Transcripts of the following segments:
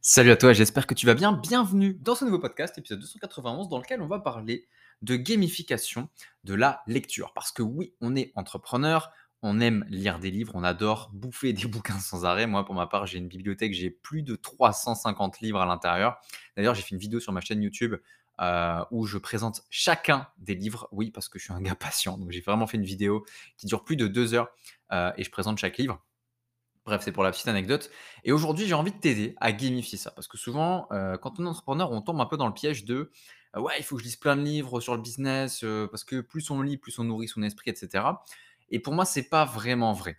Salut à toi, j'espère que tu vas bien. Bienvenue dans ce nouveau podcast, épisode 291, dans lequel on va parler de gamification de la lecture. Parce que oui, on est entrepreneur, on aime lire des livres, on adore bouffer des bouquins sans arrêt. Moi, pour ma part, j'ai une bibliothèque, j'ai plus de 350 livres à l'intérieur. D'ailleurs, j'ai fait une vidéo sur ma chaîne YouTube euh, où je présente chacun des livres. Oui, parce que je suis un gars patient. Donc, j'ai vraiment fait une vidéo qui dure plus de deux heures euh, et je présente chaque livre. Bref, c'est pour la petite anecdote. Et aujourd'hui, j'ai envie de t'aider à gamifier ça. Parce que souvent, euh, quand on est entrepreneur, on tombe un peu dans le piège de ouais, il faut que je lise plein de livres sur le business, parce que plus on lit, plus on nourrit son esprit, etc. Et pour moi, c'est pas vraiment vrai.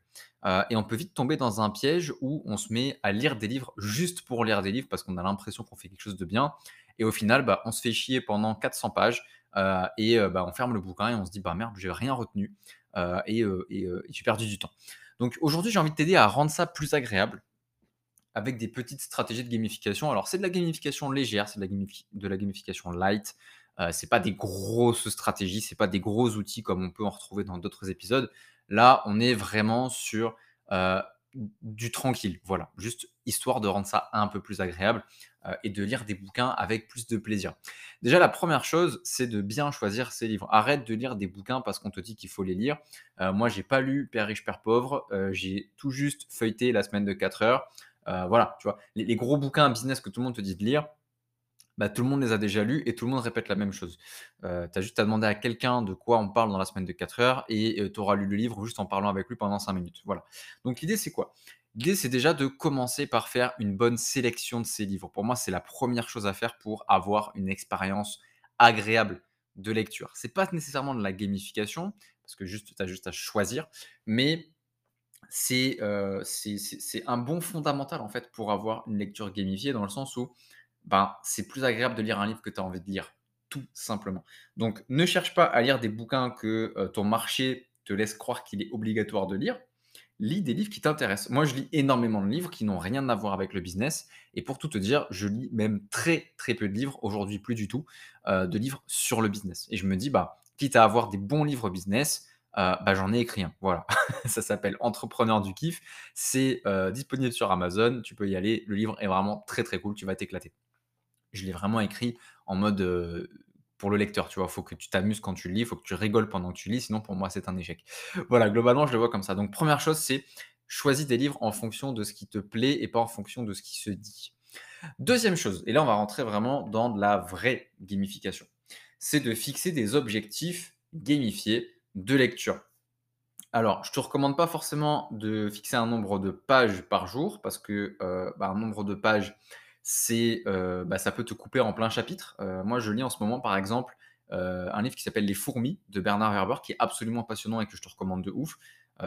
et on peut vite tomber dans un piège où on se met à lire des livres juste pour lire des livres parce qu'on a l'impression qu'on fait quelque chose de bien. Et au final, bah, on se fait chier pendant 400 pages et bah, on ferme le bouquin et on se dit bah merde, j'ai rien retenu et, et, et j'ai perdu du temps. Donc aujourd'hui, j'ai envie de t'aider à rendre ça plus agréable avec des petites stratégies de gamification. Alors c'est de la gamification légère, c'est de, la gamification light. Euh, c'est pas des grosses stratégies, c'est pas des gros outils comme on peut en retrouver dans d'autres épisodes. Là, on est vraiment sur euh, du tranquille, voilà, juste histoire de rendre ça un peu plus agréable et de lire des bouquins avec plus de plaisir. Déjà, la première chose, c'est de bien choisir ses livres. Arrête de lire des bouquins parce qu'on te dit qu'il faut les lire. Euh, moi, j'ai pas lu Père riche, Père pauvre. Euh, j'ai tout juste feuilleté la semaine de 4 heures. voilà, tu vois, les, gros bouquins business que tout le monde te dit de lire, bah, tout le monde les a déjà lus et tout le monde répète la même chose. Euh, tu as juste à demander à quelqu'un de quoi on parle dans la semaine de 4 heures et euh, tu auras lu le livre juste en parlant avec lui pendant 5 minutes. Voilà. Donc l'idée, c'est quoi? L'idée, c'est déjà de commencer par faire une bonne sélection de ces livres. Pour moi, c'est la première chose à faire pour avoir une expérience agréable de lecture. C'est pas nécessairement de la gamification, parce que juste, tu as juste à choisir, mais euh, c'est un bon fondamental en fait pour avoir une lecture gamifiée dans le sens où ben, c'est plus agréable de lire un livre que tu as envie de lire, tout simplement. Donc, ne cherche pas à lire des bouquins que euh, ton marché te laisse croire qu'il est obligatoire de lire. Lis des livres qui t'intéressent. Moi, je lis énormément de livres qui n'ont rien à voir avec le business. Et pour tout te dire, je lis même très, très peu de livres, aujourd'hui plus du tout, euh, de livres sur le business. Et je me dis, bah, quitte à avoir des bons livres business, euh, bah, j'en ai écrit un. Voilà, ça s'appelle Entrepreneur du kiff. C'est disponible sur Amazon. Tu peux y aller. Le livre est vraiment très très cool. Tu vas t'éclater je l'ai vraiment écrit en mode pour le lecteur, tu vois. Faut que tu t'amuses quand tu lis, faut que tu rigoles pendant que tu lis, sinon pour moi c'est un échec. Voilà, globalement je le vois comme ça. Donc première chose, c'est choisis des livres en fonction de ce qui te plaît et pas en fonction de ce qui se dit. Deuxième chose, et là on va rentrer vraiment dans de la vraie gamification, c'est de fixer des objectifs gamifiés de lecture. Alors, je ne te recommande pas forcément de fixer un nombre de pages par jour, parce que bah, un nombre de pages, c'est euh, bah, ça peut te couper en plein chapitre. Euh, moi, je lis en ce moment, par exemple, euh, un livre qui s'appelle Les fourmis de Bernard Werber, qui est absolument passionnant et que je te recommande de ouf.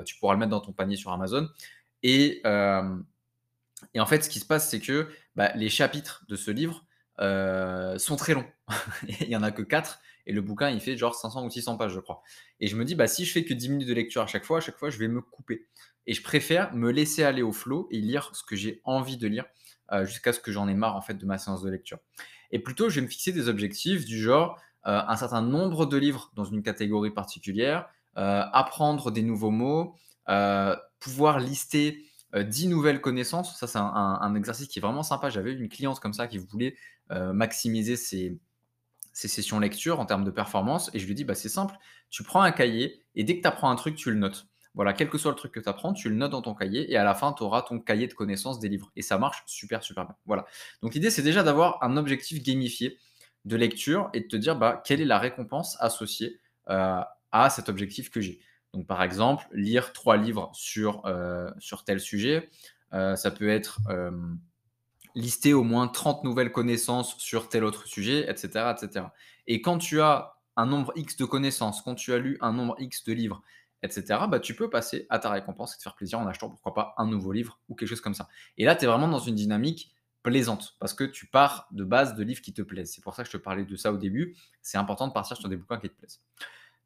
tu pourras le mettre dans ton panier sur Amazon. Et, et en fait, ce qui se passe, c'est que bah, les chapitres de ce livre sont très longs. il n'y en a que 4 et le bouquin il fait genre 500 ou 600 pages je crois. Et je me dis bah si je fais que 10 minutes de lecture à chaque fois, à chaque fois je vais me couper. Et je préfère me laisser aller au flow et lire ce que j'ai envie de lire jusqu'à ce que j'en ai marre en fait de ma séance de lecture. Et plutôt, je vais me fixer des objectifs du genre euh, un certain nombre de livres dans une catégorie particulière, euh, apprendre des nouveaux mots, pouvoir lister 10 nouvelles connaissances. Ça, c'est un, exercice qui est vraiment sympa. J'avais une cliente comme ça qui voulait maximiser ses, ses, sessions lecture en termes de performance. Et je lui dis, bah, c'est simple, tu prends un cahier et dès que tu apprends un truc, tu le notes. Voilà, quel que soit le truc que tu apprends, tu le notes dans ton cahier et à la fin, tu auras ton cahier de connaissances des livres. Et ça marche super, super bien. Voilà. Donc l'idée, c'est déjà d'avoir un objectif gamifié de lecture et de te dire bah, quelle est la récompense associée euh, à cet objectif que j'ai. Donc par exemple, lire trois livres sur, euh, tel sujet. Euh, ça peut être lister au moins 30 nouvelles connaissances sur tel autre sujet, etc., etc. Et quand tu as un nombre X de connaissances, quand tu as lu un nombre X de livres, etc., bah, tu peux passer à ta récompense et te faire plaisir en achetant, pourquoi pas, un nouveau livre ou quelque chose comme ça. Et là, tu es vraiment dans une dynamique plaisante parce que tu pars de base de livres qui te plaisent. C'est pour ça que je te parlais de ça au début. C'est important de partir sur des bouquins qui te plaisent.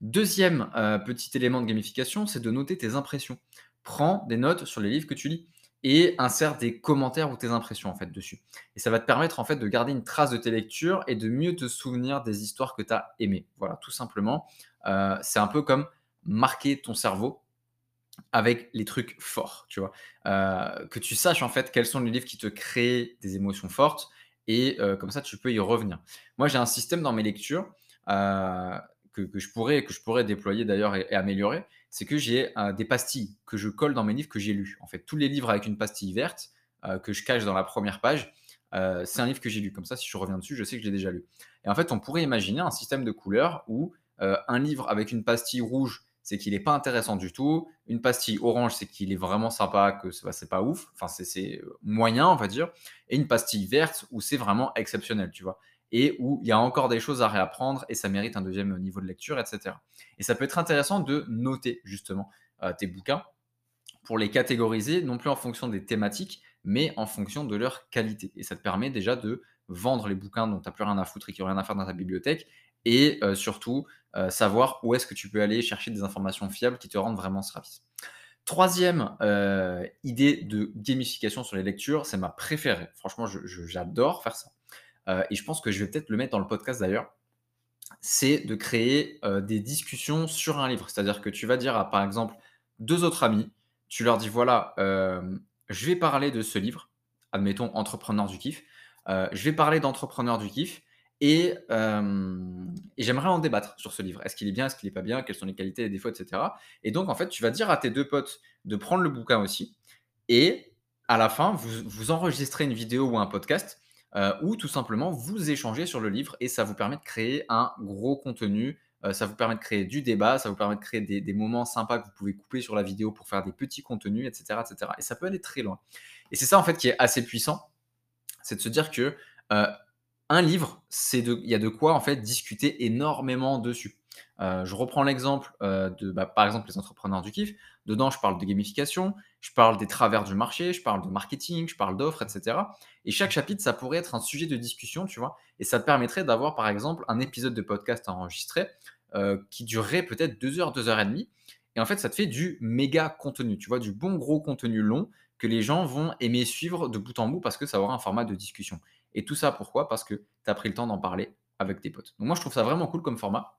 Deuxième euh, petit élément de gamification, c'est de noter tes impressions. Prends des notes sur les livres que tu lis et insère des commentaires ou tes impressions en fait dessus. Et ça va te permettre en fait de garder une trace de tes lectures et de mieux te souvenir des histoires que tu as aimées. Voilà, tout simplement. Euh, c'est un peu comme marquer ton cerveau avec les trucs forts, tu vois? Heu, que tu saches, en fait, quels sont les livres qui te créent des émotions fortes et heu, comme ça, tu peux y revenir. Moi, j'ai un système dans mes lectures, heu, que je pourrais que je pourrais déployer d'ailleurs et et améliorer. C'est que j'ai, des pastilles que je colle dans mes livres que j'ai lus. En fait, tous les livres avec une pastille verte, que je cache dans la première page, c'est un livre que j'ai lu. Comme ça, si je reviens dessus, je sais que je l'ai déjà lu et en fait, on pourrait imaginer un système de couleurs où, un livre avec une pastille rouge, c'est qu'il est pas intéressant du tout. Une pastille orange, c'est qu'il est vraiment sympa, que bah, c'est pas ouf, enfin c'est heu, moyen, on va dire et une pastille verte où c'est vraiment exceptionnel, tu vois? Et où il y a encore des choses à réapprendre et ça mérite un deuxième niveau de lecture et cetera et ça peut être intéressant de noter justement, heu, tes bouquins pour les catégoriser, non plus en fonction des thématiques, mais en fonction de leur qualité et ça te permet déjà de vendre les bouquins dont tu as plus rien à foutre et qui ont rien à faire dans ta bibliothèque et heu, surtout, heu, savoir où est-ce que tu peux aller chercher des informations fiables qui te rendent vraiment service. Troisième e idée de gamification sur les lectures, c'est ma préférée. Franchement, j'adore faire ça, et je pense que je vais peut-être le mettre dans le podcast d'ailleurs. C'est de créer, des discussions sur un livre. C'est-à-dire que tu vas dire à, par exemple, 2 autres amis, tu leur dis: «Voilà, je vais parler de ce livre», admettons Entrepreneur du kiff, «Je vais parler d'Entrepreneur du kiff et hem et j'aimerais en débattre sur ce livre. Est-ce qu'il est bien? Est-ce qu'il est pas bien? Quelles sont les qualités, les défauts et cetera?» et donc en fait, tu vas dire à tes 2 potes de prendre le bouquin aussi et à la fin, vous vous enregistrez une vidéo ou un podcast, heu, où tout simplement vous échangez sur le livre et ça vous permet de créer un gros contenu, heu, ça vous permet de créer du débat, ça vous permet de créer des moments sympas que vous pouvez couper sur la vidéo pour faire des petits contenus et cetera et ça peut aller très loin et c'est ça en fait qui est assez puissant, c'est de se dire que, heu, un livre, c'est il y a de quoi en fait discuter énormément dessus. Heu, je reprends l'exemple, heu, de, bah, par exemple, les Entrepreneurs du kiff. Dedans, je parle de gamification, je parle des travers du marché, je parle de marketing, je parle d'offres et cetera et chaque chapitre, ça pourrait être un sujet de discussion, tu vois? Et ça te permettrait d'avoir, par exemple, un épisode de podcast enregistré, heu, qui durerait peut-être 2 heures, 2 heures et demie et en fait, ça te fait du méga contenu, tu vois? Du bon gros contenu long que les gens vont aimer suivre de bout en bout parce que ça aura un format de discussion et tout ça pourquoi? Parce que tu as pris le temps d'en parler avec tes potes. Donc moi, je trouve ça vraiment cool comme format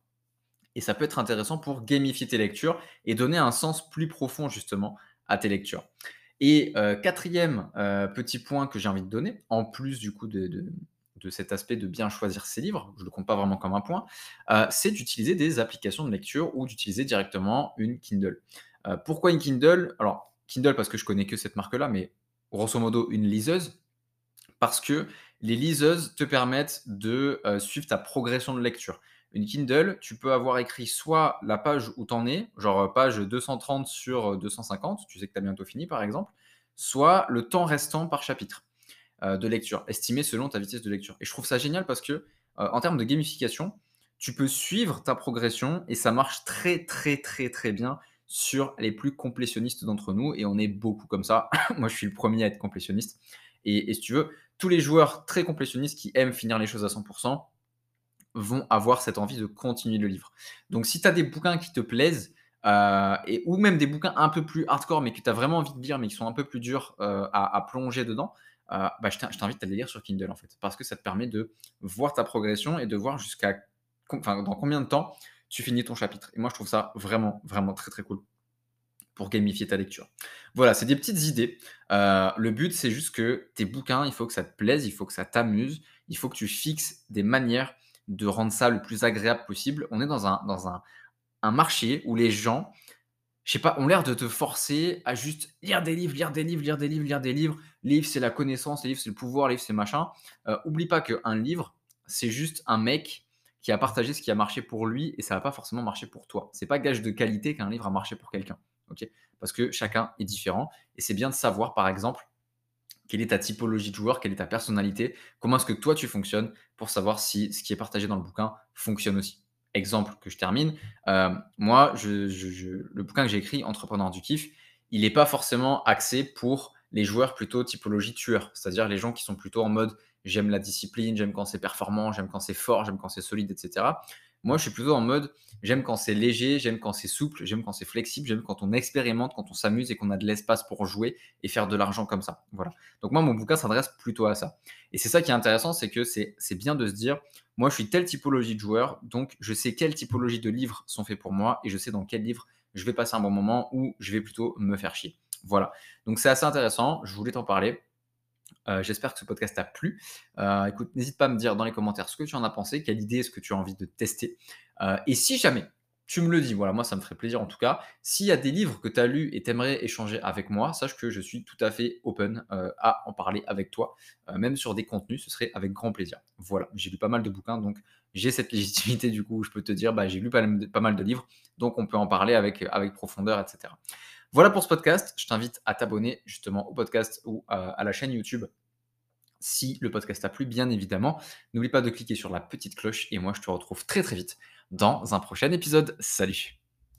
et ça peut être intéressant pour gamifier tes lectures et donner un sens plus profond justement à tes lectures et heu, 4e, heu, petit point que j'ai envie de donner, en plus du coup de cet aspect de bien choisir ses livres, je le compte pas vraiment comme un point, heu, c'est d'utiliser des applications de lecture ou d'utiliser directement une Kindle. Pourquoi une Kindle? Alors, Kindle parce que je connais que cette marque-là, mais grosso modo une liseuse, parce que les liseuses te permettent de, heu, suivre ta progression de lecture. Une Kindle, tu peux avoir écrit soit la page où tu en es, genre, page 230 sur, heu, 250, tu sais que tu as bientôt fini par exemple, soit le temps restant par chapitre, de lecture, estimé selon ta vitesse de lecture et je trouve ça génial parce que, en termes de gamification, tu peux suivre ta progression et ça marche très, très, très, très bien sur les plus complétionnistes d'entre nous et on est beaucoup comme ça. Moi, je suis le 1er à être complétionniste et si tu veux, tous les joueurs très complétionnistes qui aiment finir les choses à 100% vont avoir cette envie de continuer le livre. Donc si tu as des bouquins qui te plaisent, et ou même des bouquins un peu plus hardcore, mais que tu as vraiment envie de lire, mais qui sont un peu plus durs, heu, à plonger dedans, heu, bah, je t'in je t'invite à les lire sur Kindle en fait. Parce que ça te permet de voir ta progression et de voir jusqu'à dans combien de temps tu finis ton chapitre et moi je trouve ça vraiment, vraiment très, très cool pour gamifier ta lecture. Voilà, c'est des petites idées. Heu, le but, c'est juste que tes bouquins, il faut que ça te plaise, il faut que ça t'amuse, il faut que tu fixes des manières de rendre ça le plus agréable possible. On est dans un dans un un marché où les gens, je sais pas, ont l'air de te forcer à juste lire des livres, lire des livres, lire des livres, lire des livres. Livre, c'est la connaissance, les livres, c'est le pouvoir, les livres, c'est machin. Heu, oublie pas qu'un livre, c'est juste un mec qui a partagé ce qui a marché pour lui et ça va pas forcément marcher pour toi. C'est pas gage de qualité qu'un livre a marché pour quelqu'un, Parce que chacun est différent et c'est bien de savoir, par exemple, quelle est ta typologie de joueur, quelle est ta personnalité, comment est-ce que toi tu fonctionnes pour savoir si ce qui est partagé dans le bouquin fonctionne aussi. Exemple que je termine, heu, moi le bouquin que j'ai écrit, Entrepreneur du kiff, il est pas forcément axé pour les joueurs plutôt typologie tueur. C'est-à-dire les gens qui sont plutôt en mode: «J'aime la discipline, j'aime quand c'est performant, j'aime quand c'est fort, j'aime quand c'est solide» et cetera. Moi, je suis plutôt en mode: j'aime quand c'est léger, j'aime quand c'est souple, j'aime quand c'est flexible, j'aime quand on expérimente, quand on s'amuse et qu'on a de l'espace pour jouer et faire de l'argent comme ça. Voilà. Donc moi, mon bouquin s'adresse plutôt à ça. Et c'est ça qui est intéressant, c'est que c'est bien de se dire: «Moi, je suis telle typologie de joueur, donc je sais quelle typologie de livres sont faits pour moi et je sais dans quel livre je vais passer un bon moment ou je vais plutôt me faire chier. Voilà. Donc c'est assez intéressant. Je voulais t'en parler. Euh, j'espère que ce podcast t'a plu. Euh, écoute, n'hésite pas à me dire dans les commentaires ce que tu en as pensé, quelle idée est-ce que tu as envie de tester. Euh, et si jamais tu me le dis, voilà, moi ça me ferait plaisir en tout cas. S'il y a des livres que tu as lus et t'aimerais échanger avec moi, sache que je suis tout à fait open à en parler avec toi, même sur des contenus, ce serait avec grand plaisir. Voilà, j'ai lu pas mal de bouquins, donc j'ai cette légitimité du coup, je peux te dire, bah, j'ai lu pas, mal de livres, donc on peut en parler avec profondeur, etc. Voilà pour ce podcast. Je t'invite à t'abonner justement au podcast ou à la chaîne YouTube si le podcast t'a plu, bien évidemment. N'oublie pas de cliquer sur la petite cloche et moi je te retrouve très très vite dans un prochain épisode. Salut